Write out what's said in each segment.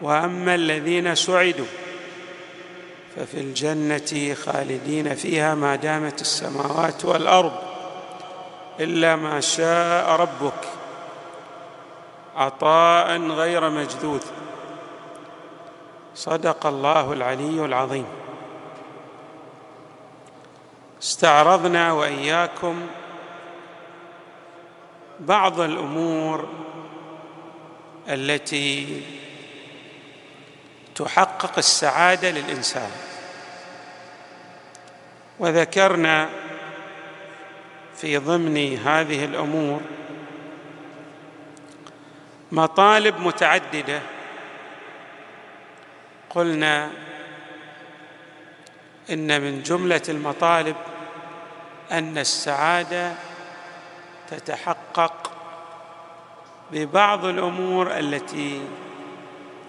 وأما الذين سعدوا ففي الجنة خالدين فيها ما دامت السماوات والأرض إلا ما شاء ربك عطاء غير مجذوذ. صدق الله العلي العظيم. استعرضنا وإياكم بعض الأمور التي تحقق السعادة للإنسان. وذكرنا في ضمن هذه الأمور مطالب متعددة. قلنا إن من جملة المطالب أن السعادة تتحقق ببعض الأمور التي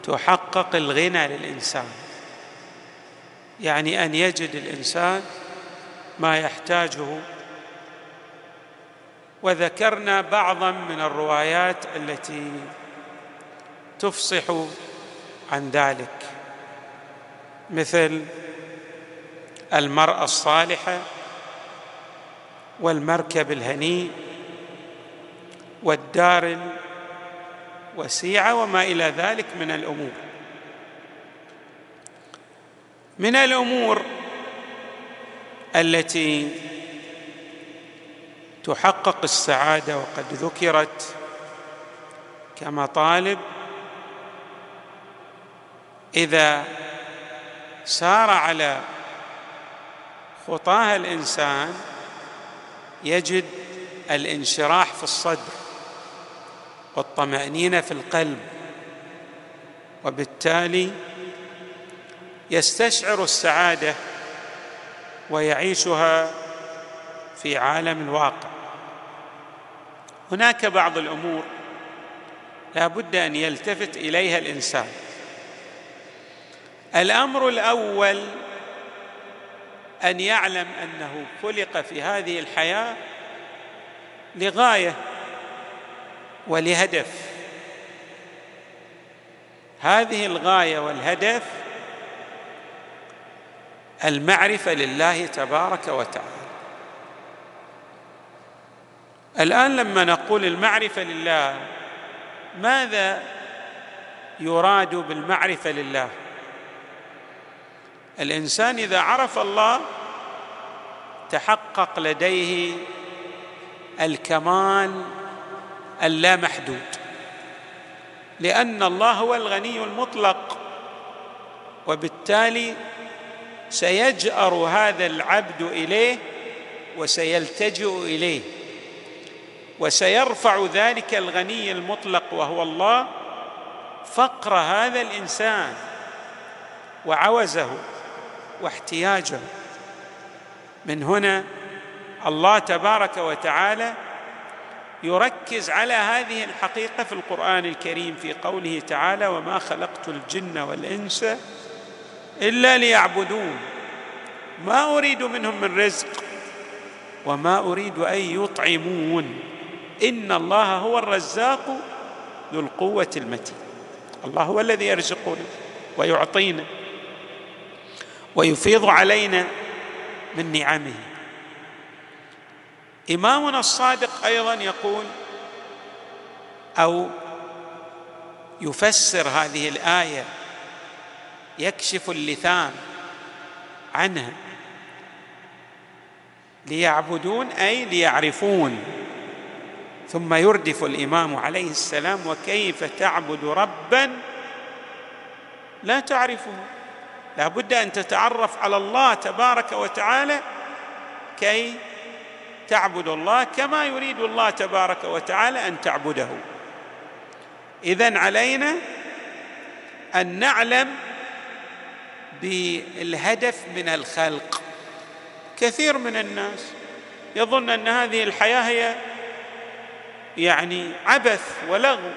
تحقق الغنى للإنسان. يعني أن يجد الإنسان ما يحتاجه. وذكرنا بعضا من الروايات التي تفصح عن ذلك مثل المرأة الصالحة والمركب الهنيء والدار الوسيعه وما إلى ذلك من الأمور. من الأمور التي تحقق السعادة وقد ذكرت كمطالب إذا سار على خطاها الإنسان يجد الانشراح في الصدر. والطمأنينة في القلب. وبالتالي يستشعر السعادة ويعيشها في عالم الواقع. هناك بعض الأمور لا بد أن يلتفت إليها الإنسان. الأمر الأول أن يعلم أنه خلق في هذه الحياة لغاية ولهدف. هذه الغاية والهدف المعرفة لله تبارك وتعالى. الآن لما نقول المعرفة لله ماذا يراد بالمعرفة لله؟ الإنسان إذا عرف الله تحقق لديه الكمال اللامحدود لأن الله هو الغني المطلق وبالتالي سيجأر هذا العبد إليه وسيلتجئ إليه وسيرفع ذلك الغني المطلق وهو الله فقر هذا الإنسان وعوزه واحتياجه. من هنا الله تبارك وتعالى يركز على هذه الحقيقة في القرآن الكريم في قوله تعالى وما خلقت الجن والإنس إلا ليعبدون. ما أريد منهم من رزق وما أريد أن يطعمون. إن الله هو الرزاق ذو القوة المتين. الله هو الذي يرزقنا ويعطينا ويفيض علينا من نعمه. إمامنا الصادق أيضا يقول أو يفسر هذه الآية يكشف اللثام عنها. ليعبدون أي ليعرفون. ثم يردف الإمام عليه السلام وكيف تعبد ربا لا تعرفه؟ لا بد أن تتعرف على الله تبارك وتعالى كي تعبد الله كما يريد الله تبارك وتعالى أن تعبده. اذا علينا أن نعلم بالهدف من الخلق. كثير من الناس يظن أن هذه الحياة هي يعني عبث ولغو.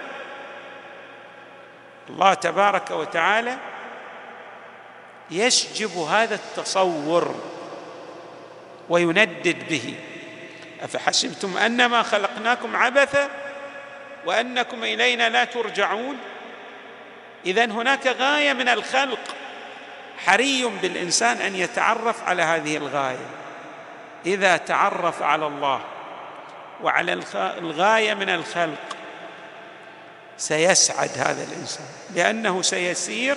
الله تبارك وتعالى يشجب هذا التصور ويندد به. أفحسبتم أنما خلقناكم عبثا وأنكم إلينا لا ترجعون؟ اذا هناك غاية من الخلق. حري بالإنسان أن يتعرف على هذه الغاية. إذا تعرف على الله وعلى الغاية من الخلق سيسعد هذا الإنسان. لأنه سيسير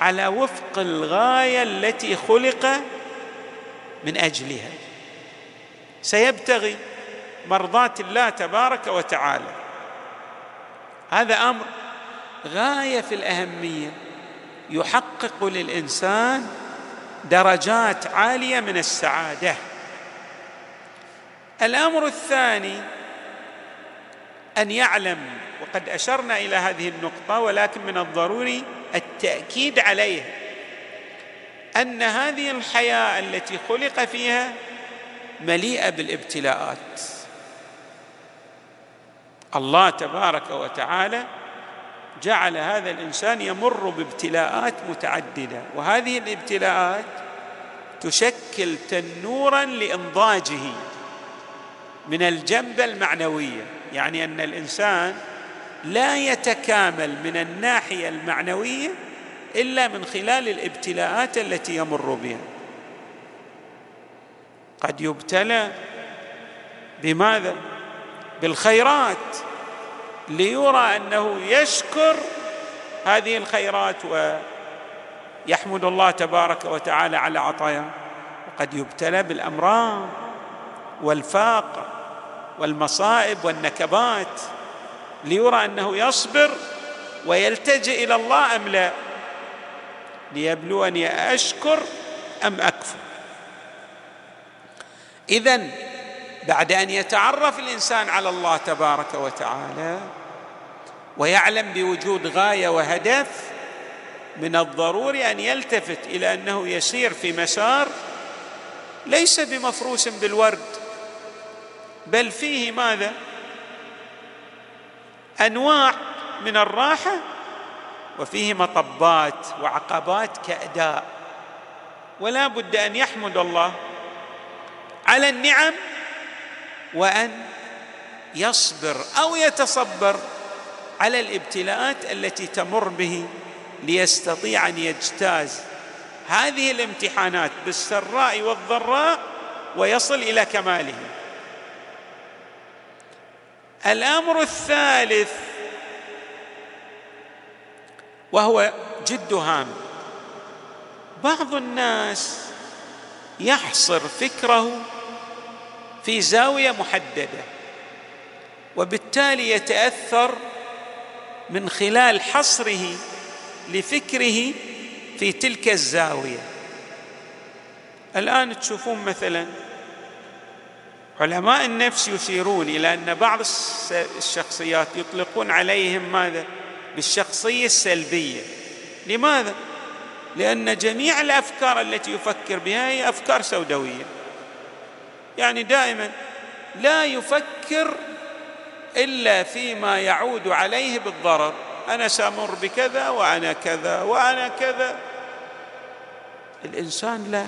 على وفق الغاية التي خلق من أجلها. سيبتغي مرضاه الله تبارك وتعالى. هذا أمر غاية في الأهمية. يحقق للإنسان درجات عالية من السعادة. الأمر الثاني أن يعلم وقد أشرنا إلى هذه النقطة ولكن من الضروري التأكيد عليها أن هذه الحياة التي خلق فيها مليئة بالابتلاءات. الله تبارك وتعالى جعل هذا الإنسان يمر بابتلاءات متعددة وهذه الابتلاءات تشكل تنورا لإنضاجه من الجنبه المعنويه يعني أن الإنسان لا يتكامل من الناحية المعنوية إلا من خلال الابتلاءات التي يمر بها. قد يبتلى بماذا؟ بالخيرات ليرى أنه يشكر هذه الخيرات ويحمد الله تبارك وتعالى على عطاياه. وقد يبتلى بالأمراض والفاقه والمصائب والنكبات ليرى أنه يصبر ويلتجئ إلى الله أم لا؟ ليبلوني أشكر أم أكفر. اذا بعد أن يتعرف الإنسان على الله تبارك وتعالى ويعلم بوجود غاية وهدف من الضروري أن يلتفت إلى أنه يسير في مسار ليس بمفروس بالورد بل فيه ماذا؟ أنواع من الراحة وفيه مطبات وعقبات كأداء. ولا بد أن يحمد الله على النعم وأن يصبر أو يتصبر على الابتلاءات التي تمر به ليستطيع أن يجتاز هذه الامتحانات بالسراء والضراء ويصل إلى كماله. الأمر الثالث وهو جد هام. بعض الناس يحصر فكره في زاوية محددة وبالتالي يتأثر من خلال حصره لفكره في تلك الزاوية. الآن تشوفون مثلا علماء النفس يشيرون إلى أن بعض الشخصيات يطلقون عليهم ماذا؟ بالشخصية السلبية. لماذا؟ لأن جميع الأفكار التي يفكر بها هي أفكار سوداوية. يعني دائما لا يفكر إلا فيما يعود عليه بالضرر. أنا سأمر بكذا وأنا كذا وأنا كذا. الإنسان لا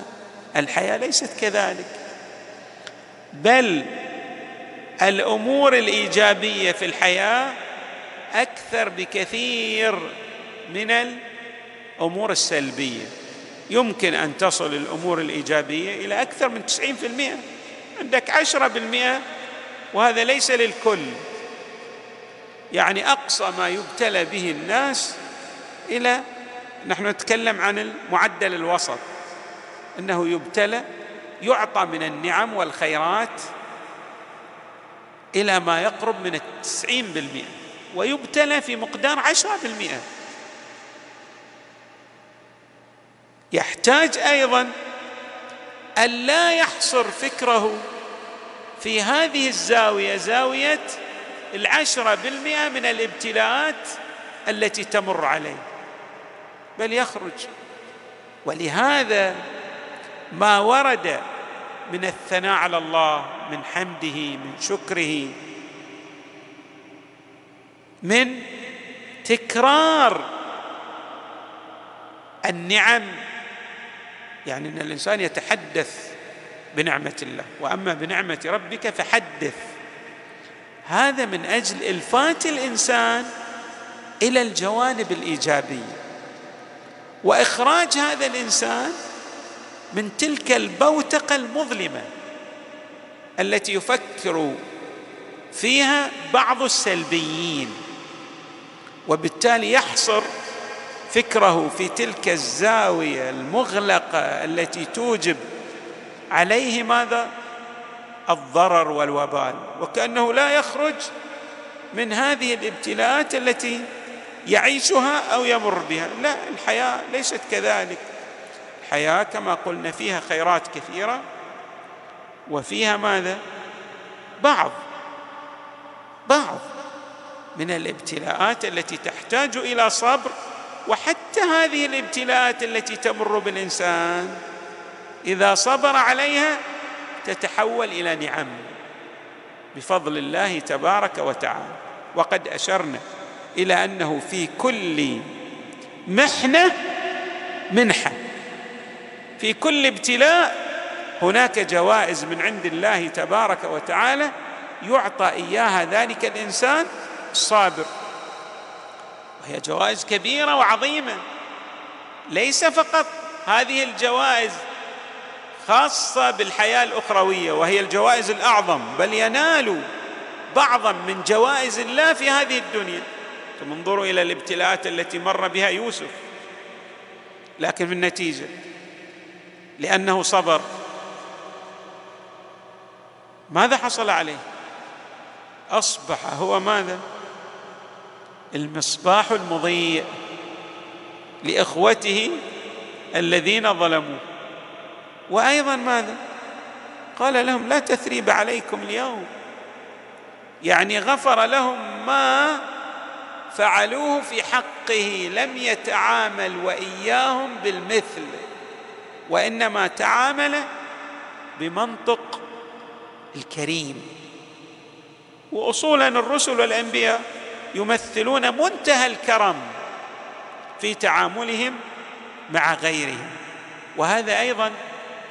الحياة ليست كذلك. بل الأمور الإيجابية في الحياة أكثر بكثير من الأمور السلبية. يمكن أن تصل الأمور الإيجابية إلى أكثر من 90% عندك 10% وهذا ليس للكل. يعني أقصى ما يبتلى به الناس إلى نحن نتكلم عن المعدل الوسط إنه يبتلى يعطى من النعم والخيرات إلى ما يقرب من التسعين بالمئة ويبتلى في مقدار عشرة بالمئة. يحتاج أيضا أن لا يحصر فكره في هذه الزاوية زاوية العشرة بالمئة من الابتلاءات التي تمر عليه. بل يخرج. ولهذا ما ورد من الثناء على الله من حمده من شكره من تكرار النعم يعني إن الإنسان يتحدث بنعمة الله وأما بنعمة ربك فحدث. هذا من أجل إلفات الإنسان إلى الجوانب الإيجابية. وإخراج هذا الإنسان من تلك البوتقة المظلمة التي يفكر فيها بعض السلبيين وبالتالي يحصر فكره في تلك الزاوية المغلقة التي توجب عليه ماذا؟ الضرر والوبال. وكأنه لا يخرج من هذه الابتلاءات التي يعيشها أو يمر بها. لا الحياة ليست كذلك. الحياة كما قلنا فيها خيرات كثيرة وفيها ماذا؟ بعض بعض من الابتلاءات التي تحتاج إلى صبر وحتى هذه الابتلاءات التي تمر بالإنسان إذا صبر عليها تتحول إلى نعم بفضل الله تبارك وتعالى. وقد أشرنا إلى أنه في كل محنة منحة. في كل ابتلاء هناك جوائز من عند الله تبارك وتعالى يعطى إياها ذلك الإنسان الصابر وهي جوائز كبيرة وعظيمة. ليس فقط هذه الجوائز خاصة بالحياة الأخروية وهي الجوائز الأعظم بل ينال بعضا من جوائز الله في هذه الدنيا. ثم انظروا إلى الابتلاءات التي مر بها يوسف. لكن في النتيجة لأنه صبر. ماذا حصل عليه؟ أصبح هو ماذا؟ المصباح المضيء لإخوته الذين ظلموا وأيضا ماذا؟ قال لهم لا تثريب عليكم اليوم. يعني غفر لهم ما فعلوه في حقه لم يتعامل وإياهم بالمثل وإنما تعامل بمنطق الكريم. واصولا الرسل والأنبياء يمثلون منتهى الكرم في تعاملهم مع غيرهم. وهذا أيضا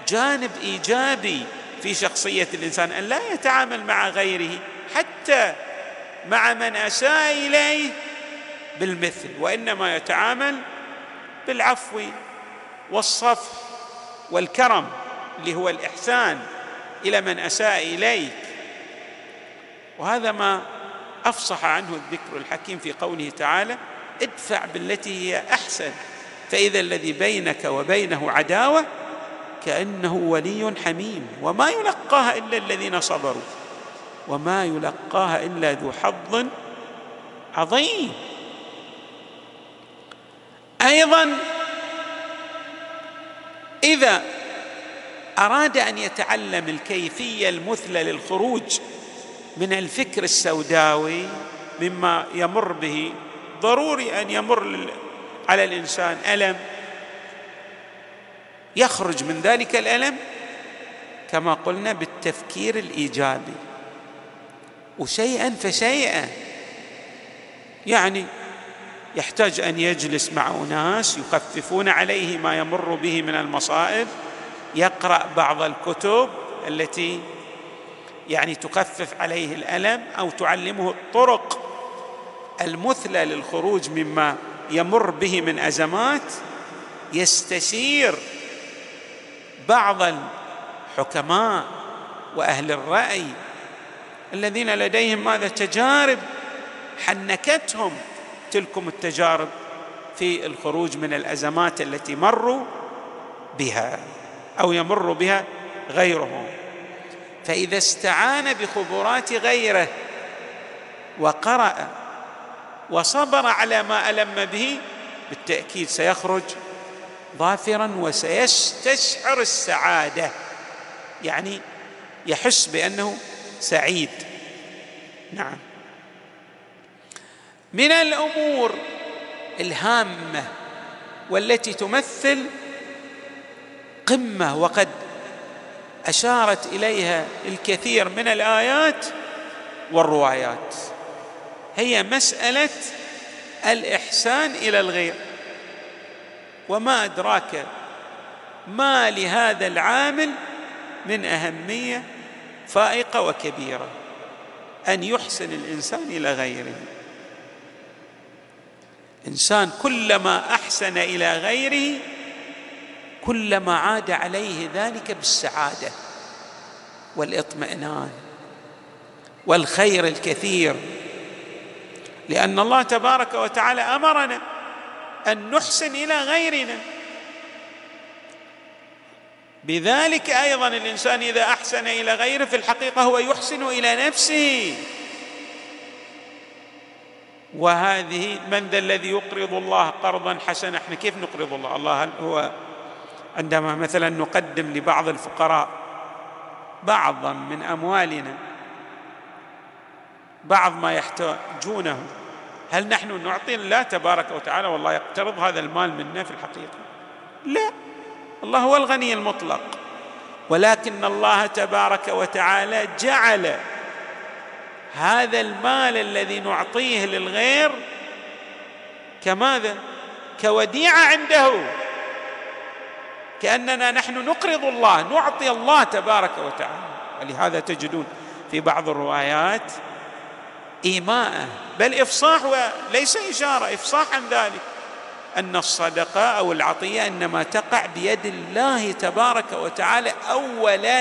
جانب إيجابي في شخصية الإنسان أن لا يتعامل مع غيره حتى مع من أساء إليه بالمثل وإنما يتعامل بالعفو والصفح والكرم اللي هو الإحسان إلى من أساء إليك. وهذا ما أفصح عنه الذكر الحكيم في قوله تعالى ادفع بالتي هي أحسن فإذا الذي بينك وبينه عداوة كأنه ولي حميم وما يلقاها إلا الذين صبروا وما يلقاها إلا ذو حظ عظيم. أيضا إذا أراد أن يتعلم الكيفية المثلى للخروج من الفكر السوداوي مما يمر به. ضروري أن يمر على الإنسان ألم. يخرج من ذلك الألم كما قلنا بالتفكير الإيجابي. وشيئا فشيئا. يعني يحتاج أن يجلس مع أناس يخففون عليه ما يمر به من المصائب. يقرأ بعض الكتب التي يعني تخفف عليه الألم أو تعلمه الطرق المثلى للخروج مما يمر به من أزمات يستشير بعض الحكماء وأهل الرأي الذين لديهم ماذا تجارب حنكتهم تلكم التجارب في الخروج من الأزمات التي مروا بها أو يمر بها غيرهم. فإذا استعان بخبرات غيره وقرأ وصبر على ما ألم به بالتأكيد سيخرج ظافرا وسيستشعر السعادة. يعني يحس بأنه سعيد. نعم. من الأمور الهامة والتي تمثل قمة وقد أشارت إليها الكثير من الآيات والروايات. هي مسألة الإحسان إلى الغير. وما أدراك ما لهذا العامل من أهمية فائقة وكبيرة أن يحسن الإنسان إلى غيره. إنسان كلما أحسن إلى غيره كلما عاد عليه ذلك بالسعادة والاطمئنان والخير الكثير لأن الله تبارك وتعالى أمرنا أن نحسن إلى غيرنا. بذلك أيضا الإنسان إذا أحسن إلى غيره في الحقيقة هو يحسن إلى نفسه. وهذه من ذا الذي يقرض الله قرضا حسنا؟ إحنا كيف نقرض الله؟ الله هو عندما مثلا نقدم لبعض الفقراء بعضا من أموالنا بعض ما يحتاجونه هل نحن نعطي الله تبارك وتعالى والله يقترض هذا المال منا في الحقيقة؟ لا. الله هو الغني المطلق. ولكن الله تبارك وتعالى جعل هذا المال الذي نعطيه للغير كماذا؟ كوديعة عنده. كأننا نحن نقرض الله نعطي الله تبارك وتعالى. ولهذا تجدون في بعض الروايات ايماءه بل إفصاح وليس إشارة إفصاح عن ذلك. أن الصدقة أو العطية إنما تقع بيد الله تبارك وتعالى اولا.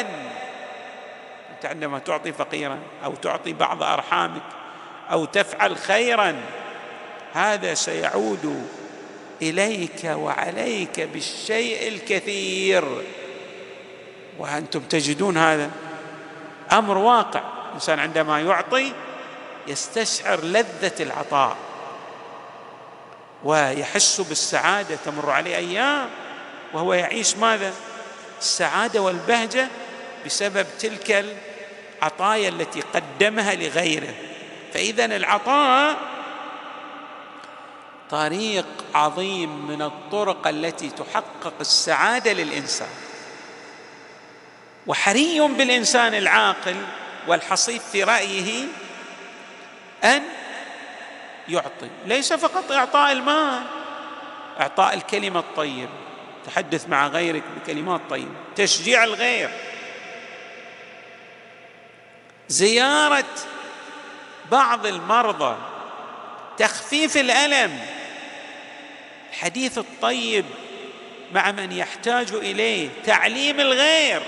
أنت عندما تعطي فقيرا أو تعطي بعض أرحامك أو تفعل خيرا هذا سيعود إليك وعليك بالشيء الكثير. وأنتم تجدون هذا أمر واقع. الإنسان عندما يعطي يستشعر لذة العطاء ويحس بالسعادة تمر عليه أيام وهو يعيش ماذا؟ السعادة والبهجة بسبب تلك العطايا التي قدمها لغيره. فاذا العطاء طريق عظيم من الطرق التي تحقق السعادة للإنسان. وحري بالإنسان العاقل والحصيف في رأيه أن يعطي ليس فقط إعطاء المال إعطاء الكلمة الطيبة. تحدث مع غيرك بكلمات طيبة. تشجيع الغير. زيارة بعض المرضى. تخفيف الألم. الحديث الطيب مع من يحتاج إليه تعليم الغير.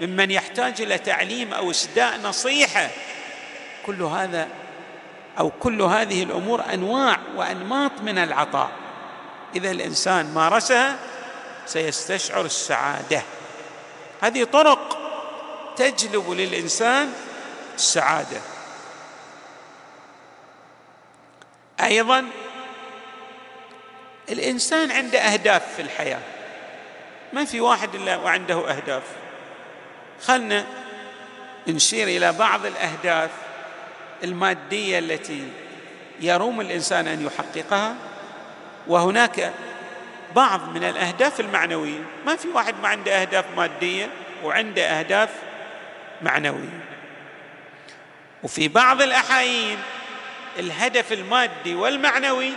ممن يحتاج إلى تعليم أو إسداء نصيحة. كل هذا أو كل هذه الأمور أنواع وأنماط من العطاء. إذا الإنسان مارسها سيستشعر السعادة. هذه طرق تجلب للإنسان السعادة. أيضا الإنسان عنده أهداف في الحياة. ما في واحد إلا وعنده أهداف. خلنا نشير إلى بعض الأهداف المادية التي يروم الإنسان أن يحققها. وهناك بعض من الأهداف المعنوية. ما في واحد ما عنده أهداف مادية وعنده أهداف معنوية. وفي بعض الأحايين الهدف المادي والمعنوي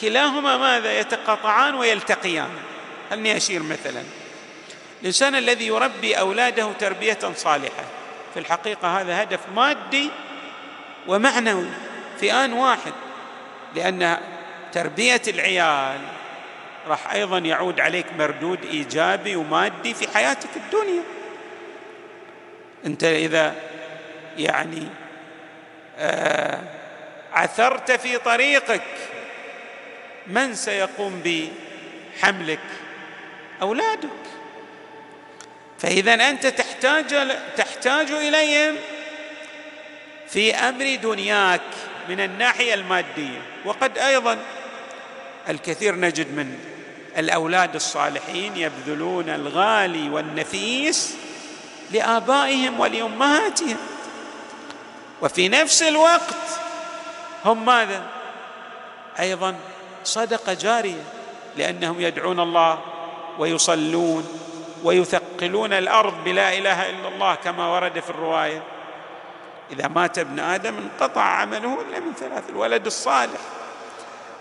كلاهما ماذا يتقاطعان ويلتقيان. خلني أشير مثلا. الإنسان الذي يربي أولاده تربية صالحة في الحقيقة هذا هدف مادي ومعنوي في آن واحد لأن تربية العيال راح أيضا يعود عليك مردود إيجابي ومادي في حياتك الدنيا. أنت إذا يعني آه عثرت في طريقك من سيقوم بحملك؟ أولادك. فإذا أنت تحتاج تحتاج إليهم في أمر دنياك من الناحية المادية. وقد أيضا الكثير نجد من الأولاد الصالحين يبذلون الغالي والنفيس لآبائهم ولأمهاتهم. وفي نفس الوقت هم ماذا؟ أيضا صدقة جارية لأنهم يدعون الله ويصلون ويثقلون الأرض بلا إله إلا الله كما ورد في الرواية. إذا مات ابن آدم انقطع عمله إلا من ثلاث الولد الصالح.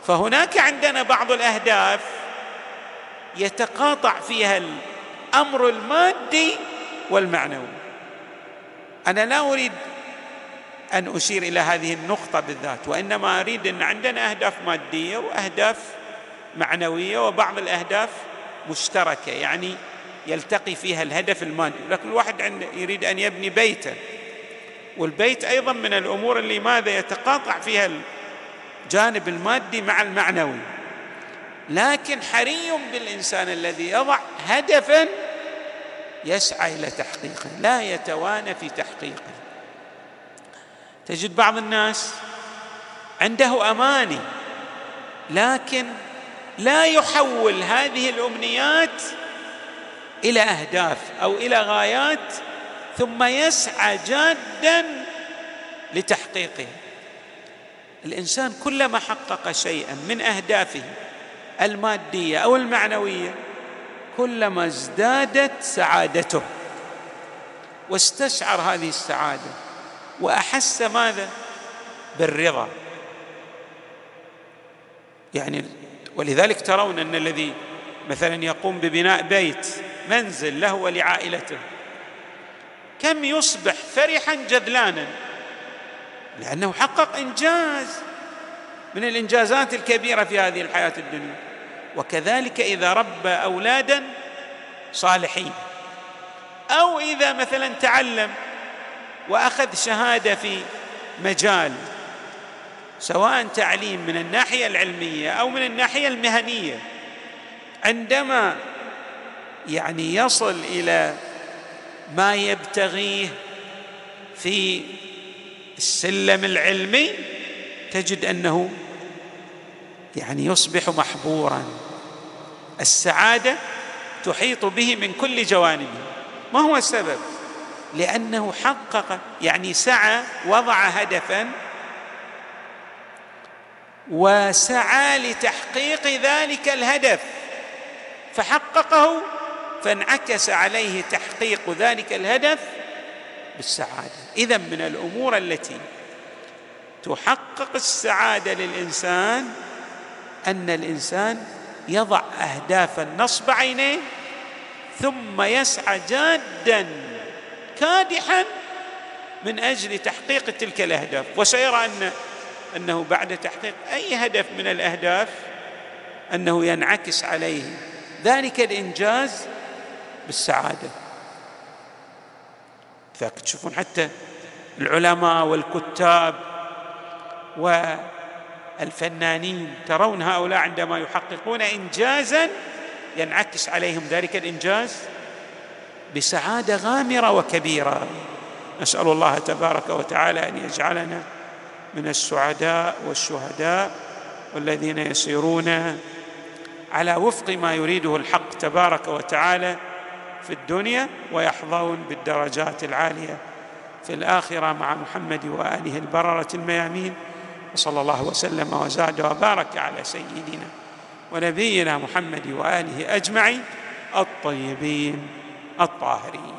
فهناك عندنا بعض الأهداف يتقاطع فيها الأمر المادي والمعنوي. أنا لا أريد أن أشير إلى هذه النقطة بالذات وإنما أريد أن عندنا أهداف مادية وأهداف معنوية وبعض الأهداف مشتركة يعني يلتقي فيها الهدف المادي. لكن الواحد يريد أن يبني بيتا والبيت أيضا من الأمور اللي ماذا يتقاطع فيها الجانب المادي مع المعنوي. لكن حري بالإنسان الذي يضع هدفا يسعى إلى تحقيقه لا يتوانى في تحقيقه. تجد بعض الناس عنده أماني لكن لا يحول هذه الأمنيات إلى أهداف أو إلى غايات ثم يسعى جادا لتحقيقه. الإنسان كلما حقق شيئا من أهدافه المادية أو المعنوية كلما ازدادت سعادته واستشعر هذه السعادة. وأحس ماذا؟ بالرضا. يعني ولذلك ترون أن الذي مثلا يقوم ببناء بيت منزل له ولعائلته كم يصبح فرحا جذلانا لأنه حقق إنجاز من الإنجازات الكبيرة في هذه الحياة الدنيا. وكذلك إذا ربى أولادا صالحين. أو إذا مثلا تعلم وأخذ شهادة في مجال سواء تعليم من الناحية العلمية أو من الناحية المهنية عندما يعني يصل إلى ما يبتغيه في السلم العلمي تجد أنه يعني يصبح محبورا السعادة تحيط به من كل جوانبه. ما هو السبب؟ لأنه حقق يعني سعى وضع هدفا وسعى لتحقيق ذلك الهدف. فحققه فانعكس عليه تحقيق ذلك الهدف بالسعادة. اذا من الأمور التي تحقق السعادة للإنسان أن الإنسان يضع اهدافا نصب عينيه ثم يسعى جادا كادحا من أجل تحقيق تلك الأهداف. وسيرى أن أنه بعد تحقيق أي هدف من الأهداف أنه ينعكس عليه ذلك الإنجاز بالسعادة. فتشوفون حتى العلماء والكتاب والفنانين ترون هؤلاء عندما يحققون انجازا ينعكس عليهم ذلك الإنجاز. بسعادة غامرة وكبيرة. نسأل الله تبارك وتعالى أن يجعلنا من السعداء والشهداء والذين يسيرون على وفق ما يريده الحق تبارك وتعالى في الدنيا ويحظون بالدرجات العالية في الآخرة مع محمد وآله البررة الميامين. وصلى الله وسلم وزاد وبارك على سيدنا ونبينا محمد وآله أجمعين الطيبين. الطاهرين.